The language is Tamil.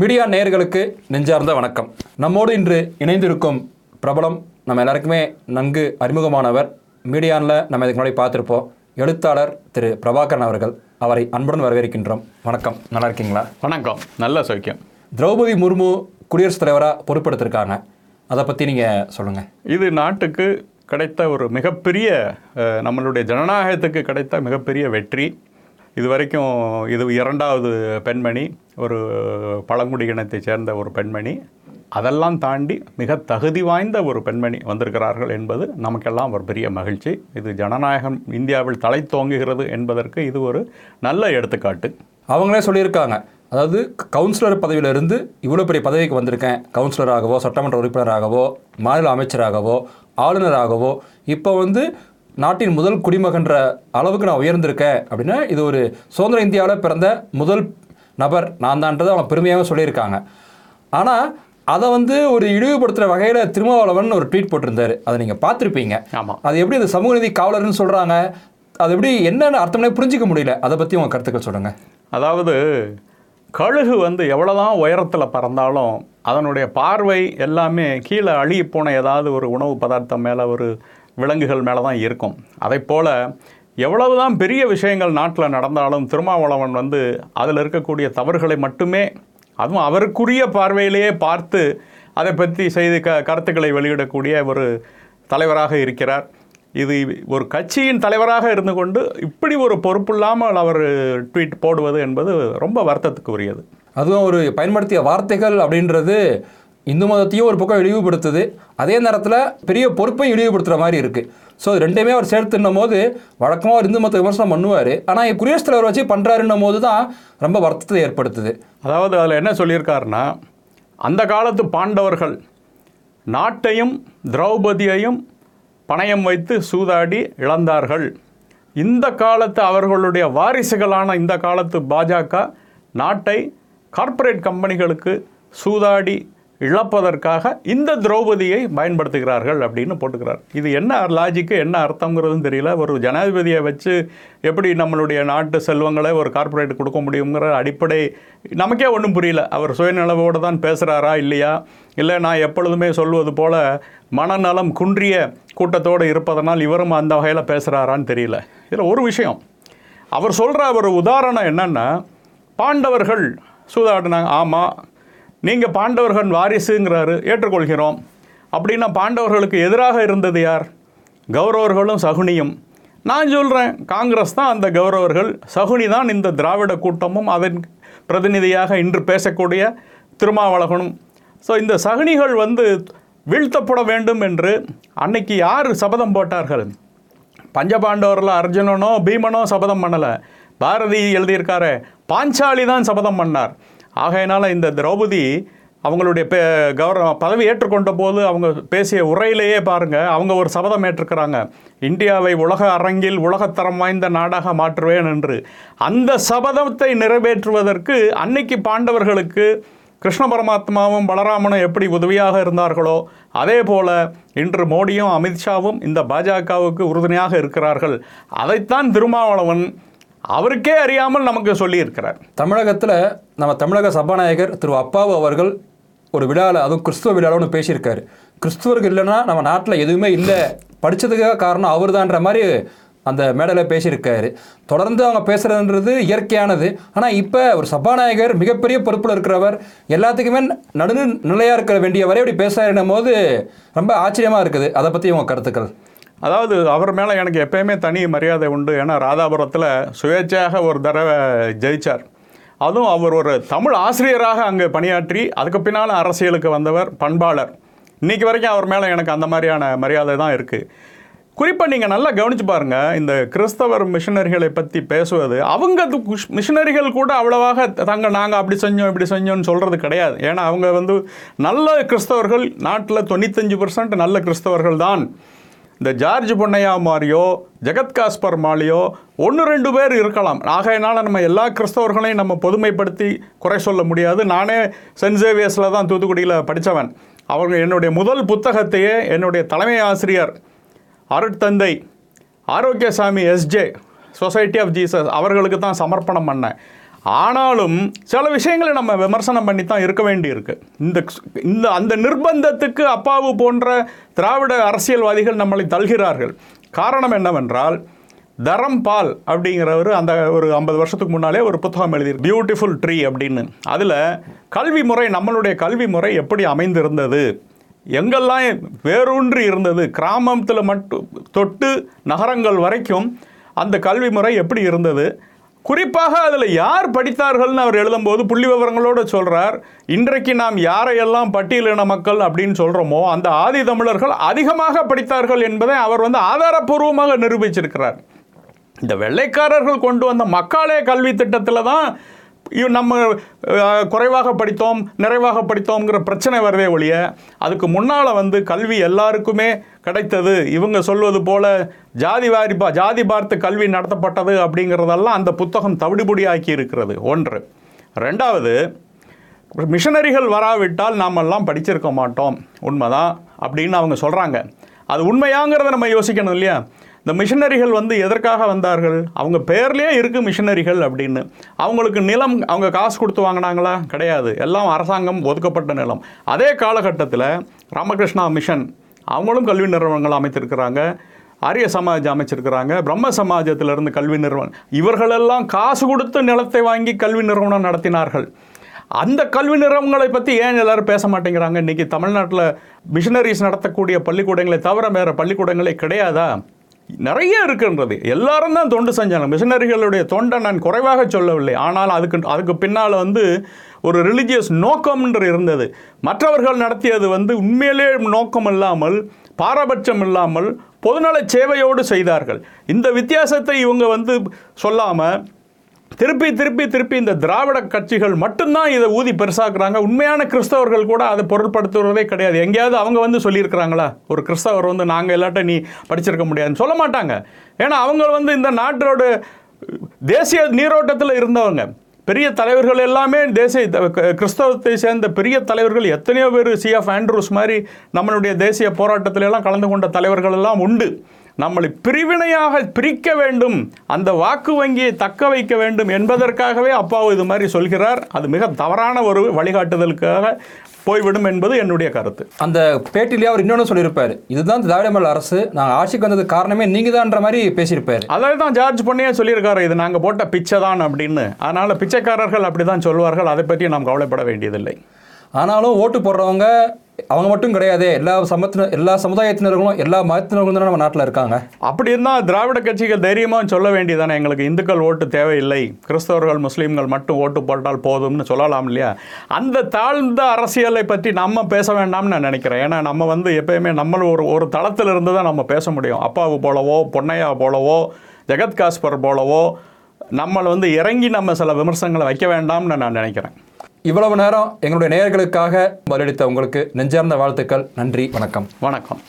மீடியா நேயர்களுக்கு நெஞ்சார்ந்த வணக்கம். நம்மோடு இன்று இணைந்திருக்கும் பிரபலம் நம்ம எல்லாருக்குமே நன்கு அறிமுகமானவர் மீடியானில் நம்ம இதுக்கு முன்னாடி பார்த்துருப்போம் எழுத்தாளர் திரு பிரபாகரன் அவர்கள். அவரை அன்புடன் வரவேற்கின்றோம். வணக்கம். நல்லா இருக்கீங்களா? வணக்கம். நல்ல சௌக்கியம். திரௌபதி முர்மு குடியரசுத் தலைவராக பொறுப்பெடுத்திருக்காங்க. அதை பற்றி நீங்கள் சொல்லுங்கள் இது நாட்டுக்கு கிடைத்த ஒரு மிகப்பெரிய நம்மளுடைய ஜனநாயகத்துக்கு கிடைத்த மிகப்பெரிய வெற்றி. இது வரைக்கும் இது இரண்டாவது பெண்மணி ஒரு பழங்குடி இனத்தைச் சேர்ந்த ஒரு பெண்மணி. அதெல்லாம் தாண்டி மிக தகுதி வாய்ந்த ஒரு பெண்மணி வந்திருக்கிறார்கள் என்பது நமக்கெல்லாம் ஒரு பெரிய மகிழ்ச்சி. இது ஜனநாயகம் இந்தியாவில் தலை தோங்குகிறது என்பதற்கு இது ஒரு நல்ல எடுத்துக்காட்டு. அவங்களே சொல்லியிருக்காங்க. அதாவது கவுன்சிலர் பதவியிலிருந்து இவ்வளோ பெரிய பதவிக்கு வந்திருக்கேன். கவுன்சிலராகவோ சட்டமன்ற உறுப்பினராகவோ மாநில அமைச்சராகவோ ஆளுநராகவோ. இப்போ வந்து நாட்டின் முதல் குடிமகன்ற அளவுக்கு நான் உயர்ந்திருக்கேன் அப்படின்னா இது ஒரு சுதந்திர இந்தியாவில் பிறந்த முதல் நபர் நான் தான்றதை அவங்க பெருமையாக சொல்லியிருக்காங்க. ஆனால் அதை வந்து ஒரு இழிவுபடுத்துகிற வகையில் திருமாவளவன் ஒரு ட்வீட் போட்டிருந்தாரு. அதை நீங்கள் பார்த்துருப்பீங்க. ஆமாம் அது எப்படி அது சமூக நீதி காவலர்னு சொல்கிறாங்க அது எப்படி என்னென்ன அர்த்தம்னே புரிஞ்சிக்க முடியல. அதை பற்றி உங்கள் கருத்துக்கள் சொல்லுங்கள் அதாவது கழுகு வந்து எவ்வளோதான் உயரத்தில் பறந்தாலும் அதனுடைய பார்வை எல்லாமே கீழே அழுகி போன ஏதாவது ஒரு உணவு பதார்த்தம் மேலே ஒரு விலங்குகள் மேலே தான் இருக்கும். அதை போல் எவ்வளவுதான் பெரிய விஷயங்கள் நாட்டில் நடந்தாலும் திருமாவளவன் வந்து அதில் இருக்கக்கூடிய தவறுகளை மட்டுமே அதுவும் அவருக்குரிய பார்வையிலேயே பார்த்து அதை பற்றி செய்து க கருத்துக்களை வெளியிடக்கூடிய ஒரு தலைவராக இருக்கிறார். இது ஒரு கட்சியின் தலைவராக இருந்து கொண்டு இப்படி ஒரு பொறுப்பில்லாமல் அவர் ட்வீட் போடுவது என்பது ரொம்ப வருத்தத்துக்கு உரியது அதுவும் ஒரு பயன்படுத்திய வார்த்தைகள் அப்படின்றது இந்து மதத்தையும் ஒரு பக்கம் இழிவுபடுத்துது. அதே நேரத்தில் பெரிய பொறுப்பையும் இழிவுபடுத்துகிற மாதிரி இருக்குது ஸோ ரெண்டையுமே அவர் சேர்த்துன்னும் போது வழக்கமாக அவர் இந்து மத விமர்சனம் பண்ணுவார். ஆனால் குடியரசுத் தலைவர் வச்சு பண்ணுறாருன்னும் போது தான் ரொம்ப வருத்தத்தை ஏற்படுத்துது. அதாவது அதில் என்ன சொல்லியிருக்காருன்னா அந்த காலத்து பாண்டவர்கள் நாட்டையும் திரௌபதியையும் பணயம் வைத்து சூதாடி இழந்தார்கள். இந்த காலத்து அவர்களுடைய வாரிசுகளான இந்த காலத்து பாஜக நாட்டை கார்ப்பரேட் கம்பெனிகளுக்கு சூதாடி இழப்பதற்காக இந்த திரௌபதியை பயன்படுத்துகிறார்கள் அப்படின்னு போட்டுக்கிறார். இது என்ன லாஜிக்கு என்ன அர்த்தங்கிறதும் தெரியல. ஒரு ஜனாதிபதியை வச்சு எப்படி நம்மளுடைய நாட்டு செல்வங்களை ஒரு கார்ப்பரேட் கொடுக்க முடியுங்கிற அடிப்படை நமக்கே ஒன்றும் புரியல. அவர் சுயநலவோடு தான் பேசுகிறாரா இல்லையா? இல்லை நான் எப்பொழுதுமே சொல்வது போல மனநலம் குன்றிய கூட்டத்தோடு இருப்பதனால் இவரும் அந்த வகையில் பேசுகிறாரான்னு தெரியல. இதில் ஒரு விஷயம். அவர் சொல்கிற ஒரு உதாரணம் என்னென்னா பாண்டவர்கள் சூதாடினாங்க ஆமாம் நீங்கள் பாண்டவர்கள் வாரிசுங்கிறாரு ஏற்றுக்கொள்கிறோம். அப்படின்னா பாண்டவர்களுக்கு எதிராக இருந்தது யார்? கௌரவர்களும் சகுனியும். நான் சொல்கிறேன் காங்கிரஸ் தான் அந்த கௌரவர்கள். சகுனி தான் இந்த திராவிட கூட்டமும் அதன் பிரதிநிதியாக இன்று பேசக்கூடிய திருமாவளகனும் ஸோ இந்த சகுனிகள் வந்து வீழ்த்தப்பட வேண்டும் என்று அன்னைக்கு யார் சபதம் போட்டார்கள்? பஞ்சபாண்டவரில் அர்ஜுனனோ பீமனோ சபதம் பண்ணலை. பாரதி எழுதியிருக்காரு பாஞ்சாலி தான் சபதம் பண்ணார். ஆகையினால இந்த திரௌபதி அவங்களுடைய பே கௌரவ பதவி ஏற்றுக்கொண்ட போது அவங்க பேசிய உரையிலேயே பாருங்கள் அவங்க ஒரு சபதம் ஏற்றுக்கிறாங்க இந்தியாவை உலக அரங்கில் உலகத்தரம் வாய்ந்த நாடாக மாற்றுவேன் என்று. அந்த சபதத்தை நிறைவேற்றுவதற்கு அன்னைக்கு பாண்டவர்களுக்கு கிருஷ்ண பரமாத்மாவும் பலராமனும் எப்படி உதவியாக இருந்தார்களோ அதே போல இன்று மோடியும் அமித்ஷாவும் இந்த பாஜகவுக்கு உறுதுணையாக இருக்கிறார்கள். அதைத்தான் திருமாவளவன் அவருக்கே அறியாமல் நமக்கு சொல்லியிருக்கிறார். தமிழகத்தில் நம்ம தமிழக சபாநாயகர் திரு அப்பாவு அவர்கள் ஒரு விழாவில் அதுவும் கிறிஸ்துவ விழாவில் ஒன்று பேசியிருக்காரு. கிறிஸ்துவர்கள் இல்லைன்னா நம்ம நாட்டில் எதுவுமே இல்லை. படித்ததுக்காக காரணம் அவர்தான்ற மாதிரி அந்த மேடையில் பேசியிருக்காரு. தொடர்ந்து அவங்க பேசுகிறதுன்றது இயற்கையானது. ஆனால் இப்போ ஒரு சபாநாயகர் மிகப்பெரிய பொறுப்பில் இருக்கிறவர் எல்லாத்துக்குமே நடுநிலையாக இருக்க வேண்டியவரை இப்படி பேசுகிறன்னும் போது ரொம்ப ஆச்சரியமாக இருக்குது. அதை பற்றி உங்கள் கருத்துக்கள்? அதாவது அவர் மேலே எனக்கு எப்பயுமே தனி மரியாதை உண்டு. ஏன்னா ராதாபுரத்தில் சுயேட்சையாக ஒரு தடவை ஜெயிச்சார். அதுவும் அவர் ஒரு தமிழ் ஆசிரியராக அங்கே பணியாற்றி அதுக்கு பின்னால் அரசியலுக்கு வந்தவர் பண்பாளர். இன்றைக்கி வரைக்கும் அவர் மேலே எனக்கு அந்த மாதிரியான மரியாதை தான் இருக்குது குறிப்பாக நீங்கள் நல்லா கவனிச்சு பாருங்கள் இந்த கிறிஸ்தவர் மிஷனரிகளை பற்றி பேசுவது அவங்க மிஷனரிகள் கூட அவ்வளவாக தங்க நாங்கள் அப்படி செஞ்சோம் இப்படி செஞ்சோம்னு சொல்கிறது கிடையாது. ஏன்னா அவங்க வந்து நல்ல கிறிஸ்தவர்கள் நாட்டில் தொண்ணூத்தஞ்சு பர்சன்ட் நல்ல கிறிஸ்தவர்கள் தான். இந்த ஜார்ஜ் பொன்னையா மாதிரியோ ஜெகத் காஸ்பர் மாலியோ ஒன்று ரெண்டு பேர் இருக்கலாம். ஆகையினால நம்ம எல்லா கிறிஸ்தவர்களையும் நம்ம பொதுமைப்படுத்தி குறை சொல்ல முடியாது. நானே சென்ட் சேவியர்ஸில் தான் தூத்துக்குடியில் படித்தவன் அவங்க என்னுடைய முதல் புத்தகத்தையே என்னுடைய தலைமை ஆசிரியர் அருட்தந்தை Arokiasamy SJ society of Jesus அவர்களுக்கு தான் சமர்ப்பணம் பண்ணேன். ஆனாலும் சில விஷயங்களை நம்ம விமர்சனம் பண்ணி தான் இருக்க வேண்டியிருக்கு. இந்த இந்த அந்த நிர்பந்தத்துக்கு அப்பாவு போன்ற திராவிட அரசியல்வாதிகள் நம்மளை தள்கிறார்கள் காரணம் என்னவென்றால் தரம் பால் அப்படிங்கிறவர் அந்த ஒரு ஐம்பது வருஷத்துக்கு முன்னாலே ஒரு புத்தகம் எழுதி பியூட்டிஃபுல் ட்ரீ அப்படின்னு. அதில் கல்வி முறை நம்மளுடைய கல்வி முறை எப்படி அமைந்திருந்தது? எங்கெல்லாம் வேரூன்றி இருந்தது? கிராமத்தில் மட்டும் தொட்டு நகரங்கள் வரைக்கும் அந்த கல்வி முறை எப்படி இருந்தது? குறிப்பாக அதில் யார் படித்தார்கள்னு அவர் எழுதும்போது புள்ளி விவரங்களோடு சொல்கிறார் இன்றைக்கு நாம் யாரையெல்லாம் பட்டியலின மக்கள் அப்படின்னு சொல்கிறோமோ அந்த ஆதி தமிழர்கள் அதிகமாக படித்தார்கள் என்பதை அவர் வந்து ஆதாரப்பூர்வமாக நிரூபிச்சிருக்கிறார். இந்த வெள்ளைக்காரர்கள் கொண்டு வந்த மக்காலய கல்வி திட்டத்தில் தான் நம்ம குறைவாக படித்தோம் நிறைவாக படித்தோங்கிற பிரச்சனை வருதே ஒழிய அதுக்கு முன்னால் வந்து கல்வி எல்லாருக்குமே கிடைத்தது. இவங்க சொல்வது போல ஜாதி வாரிப்பா ஜாதி பார்த்து கல்வி நடத்தப்பட்டது அப்படிங்கிறதெல்லாம் அந்த புத்தகம் தவிடுபுடியாக்கி இருக்கிறது. ஒன்று. ரெண்டாவது மிஷனரிகள் வராவிட்டால் நாமெல்லாம் படிச்சிருக்க மாட்டோம். உண்மைதான். அப்படின்னு அவங்க சொல்கிறாங்க அது உண்மையாங்கிறத நம்ம யோசிக்கணும் இல்லையா? இந்த மிஷினரிகள் வந்து எதற்காக வந்தார்கள்? அவங்க பேர்லேயே இருக்குது மிஷினரிகள் அப்படின்னு. அவங்களுக்கு நிலம் அவங்க காசு கொடுத்து வாங்கினாங்களா? கிடையாது. எல்லாம் அரசாங்கம் ஒதுக்கப்பட்ட நிலம். அதே காலகட்டத்தில் ராமகிருஷ்ணா மிஷன் அவங்களும் கல்வி நிறுவனங்கள் அமைத்திருக்கிறாங்க. ஆரிய சமாஜ் அமைச்சிருக்கிறாங்க. பிரம்ம சமாஜத்திலிருந்து கல்வி நிறுவனம் இவர்களெல்லாம் காசு கொடுத்து நிலத்தை வாங்கி கல்வி நிறுவனம் நடத்தினார்கள். அந்த கல்வி நிறுவனங்களை பற்றி ஏன் எல்லாரும் பேச மாட்டேங்கிறாங்க? இன்றைக்கி தமிழ்நாட்டில் மிஷினரிஸ் நடத்தக்கூடிய பள்ளிக்கூடங்களை தவிர வேறு பள்ளிக்கூடங்களே கிடையாதா? நிறைய இருக்கின்றது. எல்லாரும் தான் தொண்டு செஞ்சாங்க. மிஷனரிகளுடைய தொண்டை நான் குறைவாக சொல்லவில்லை. ஆனால் அதுக்கு அதுக்கு பின்னால் வந்து ஒரு ரிலிஜியஸ் நோக்கம்ன்று இருந்தது. மற்றவர்கள் நடத்தியது வந்து உண்மையிலே நோக்கம் இல்லாமல் பாரபட்சம் இல்லாமல் பொதுநல சேவையோடு செய்தார்கள். இந்த வித்தியாசத்தை இவங்க வந்து சொல்லாமல் திருப்பி திருப்பி திருப்பி இந்த திராவிட கட்சிகள் மட்டும்தான் இதை ஊதி பெருசாக்குறாங்க. உண்மையான கிறிஸ்தவர்கள் கூட அதை பொருட்படுத்துவதே கிடையாது. எங்கேயாவது அவங்க வந்து சொல்லியிருக்கிறாங்களா? ஒரு கிறிஸ்தவர் வந்து நாங்கள் எல்லாட்ட நீ படிச்சிருக்க முடியாதுன்னு சொல்ல மாட்டாங்க. ஏன்னா அவங்க வந்து இந்த நாட்டோட தேசிய நீரோட்டத்தில் இருந்தவங்க. பெரிய தலைவர்கள் எல்லாமே தேசிய த- கிறிஸ்தவத்தை சேர்ந்த பெரிய தலைவர்கள் எத்தனையோ பேர் சி எஃப் ஆண்ட்ரூஸ் மாதிரி நம்மளுடைய தேசிய போராட்டத்திலெல்லாம் கலந்து கொண்ட தலைவர்கள் எல்லாம் உண்டு. நம்மளை பிரிவினையாக பிரிக்க வேண்டும் அந்த வாக்கு வங்கியை தக்க வைக்க வேண்டும் என்பதற்காகவே அப்பாவு இது மாதிரி சொல்கிறார். அது மிக தவறான ஒரு வழிகாட்டுதலுக்காக போய்விடும் என்பது என்னுடைய கருத்து. அந்த பேட்டிலேயே அவர் இன்னொன்று சொல்லியிருப்பார். இதுதான் திராவிட மாடல் அரசு நாங்கள் ஆட்சிக்கு வந்ததுக்கு காரணமே நீங்கள் தான்ற மாதிரி பேசியிருப்பார். அதை தான் ஜார்ஜ் பொன்னையே சொல்லியிருக்காரு. இது நாங்கள் போட்ட பிச்சை தான் அப்படின்னு. அதனால் பிச்சைக்காரர்கள் அப்படி தான் சொல்வார்கள். அதை பற்றி நாம் கவலைப்பட வேண்டியதில்லை. ஆனாலும் ஓட்டு போடுறவங்க அவங்க மட்டும் கிடையாது. எல்லா சமத்தின எல்லா சமுதாயத்தினர்களும் எல்லா மதத்தினர்களும் தானே நம்ம நாட்டில் இருக்காங்க. அப்படி இருந்தால் திராவிட கட்சிகள் தைரியமாக சொல்ல வேண்டியதானே எங்களுக்கு இந்துக்கள் ஓட்டு தேவையில்லை. கிறிஸ்தவர்கள் முஸ்லீம்கள் மட்டும் ஓட்டு போட்டால் போதும்னு சொல்லலாம் இல்லையா? அந்த தாழ்ந்த அரசியலை பற்றி நம்ம பேச வேண்டாம்னு நான் நினைக்கிறேன். ஏன்னா நம்ம வந்து எப்பயுமே நம்ம ஒரு ஒரு தளத்தில் இருந்து தான் நம்ம பேச முடியும். அப்பாவு போலவோ பொன்னையா போலவோ ஜெகத் காஸ்பர் போலவோ நம்மளை வந்து இறங்கி நம்ம சில விமர்சனங்களை வைக்க வேண்டாம்னு நான் நினைக்கிறேன். இவ்வளவு நேரம் எங்களுடைய நேயர்களுக்காக பதிலளித்த உங்களுக்கு நெஞ்சார்ந்த வாழ்த்துக்கள். நன்றி வணக்கம். வணக்கம்.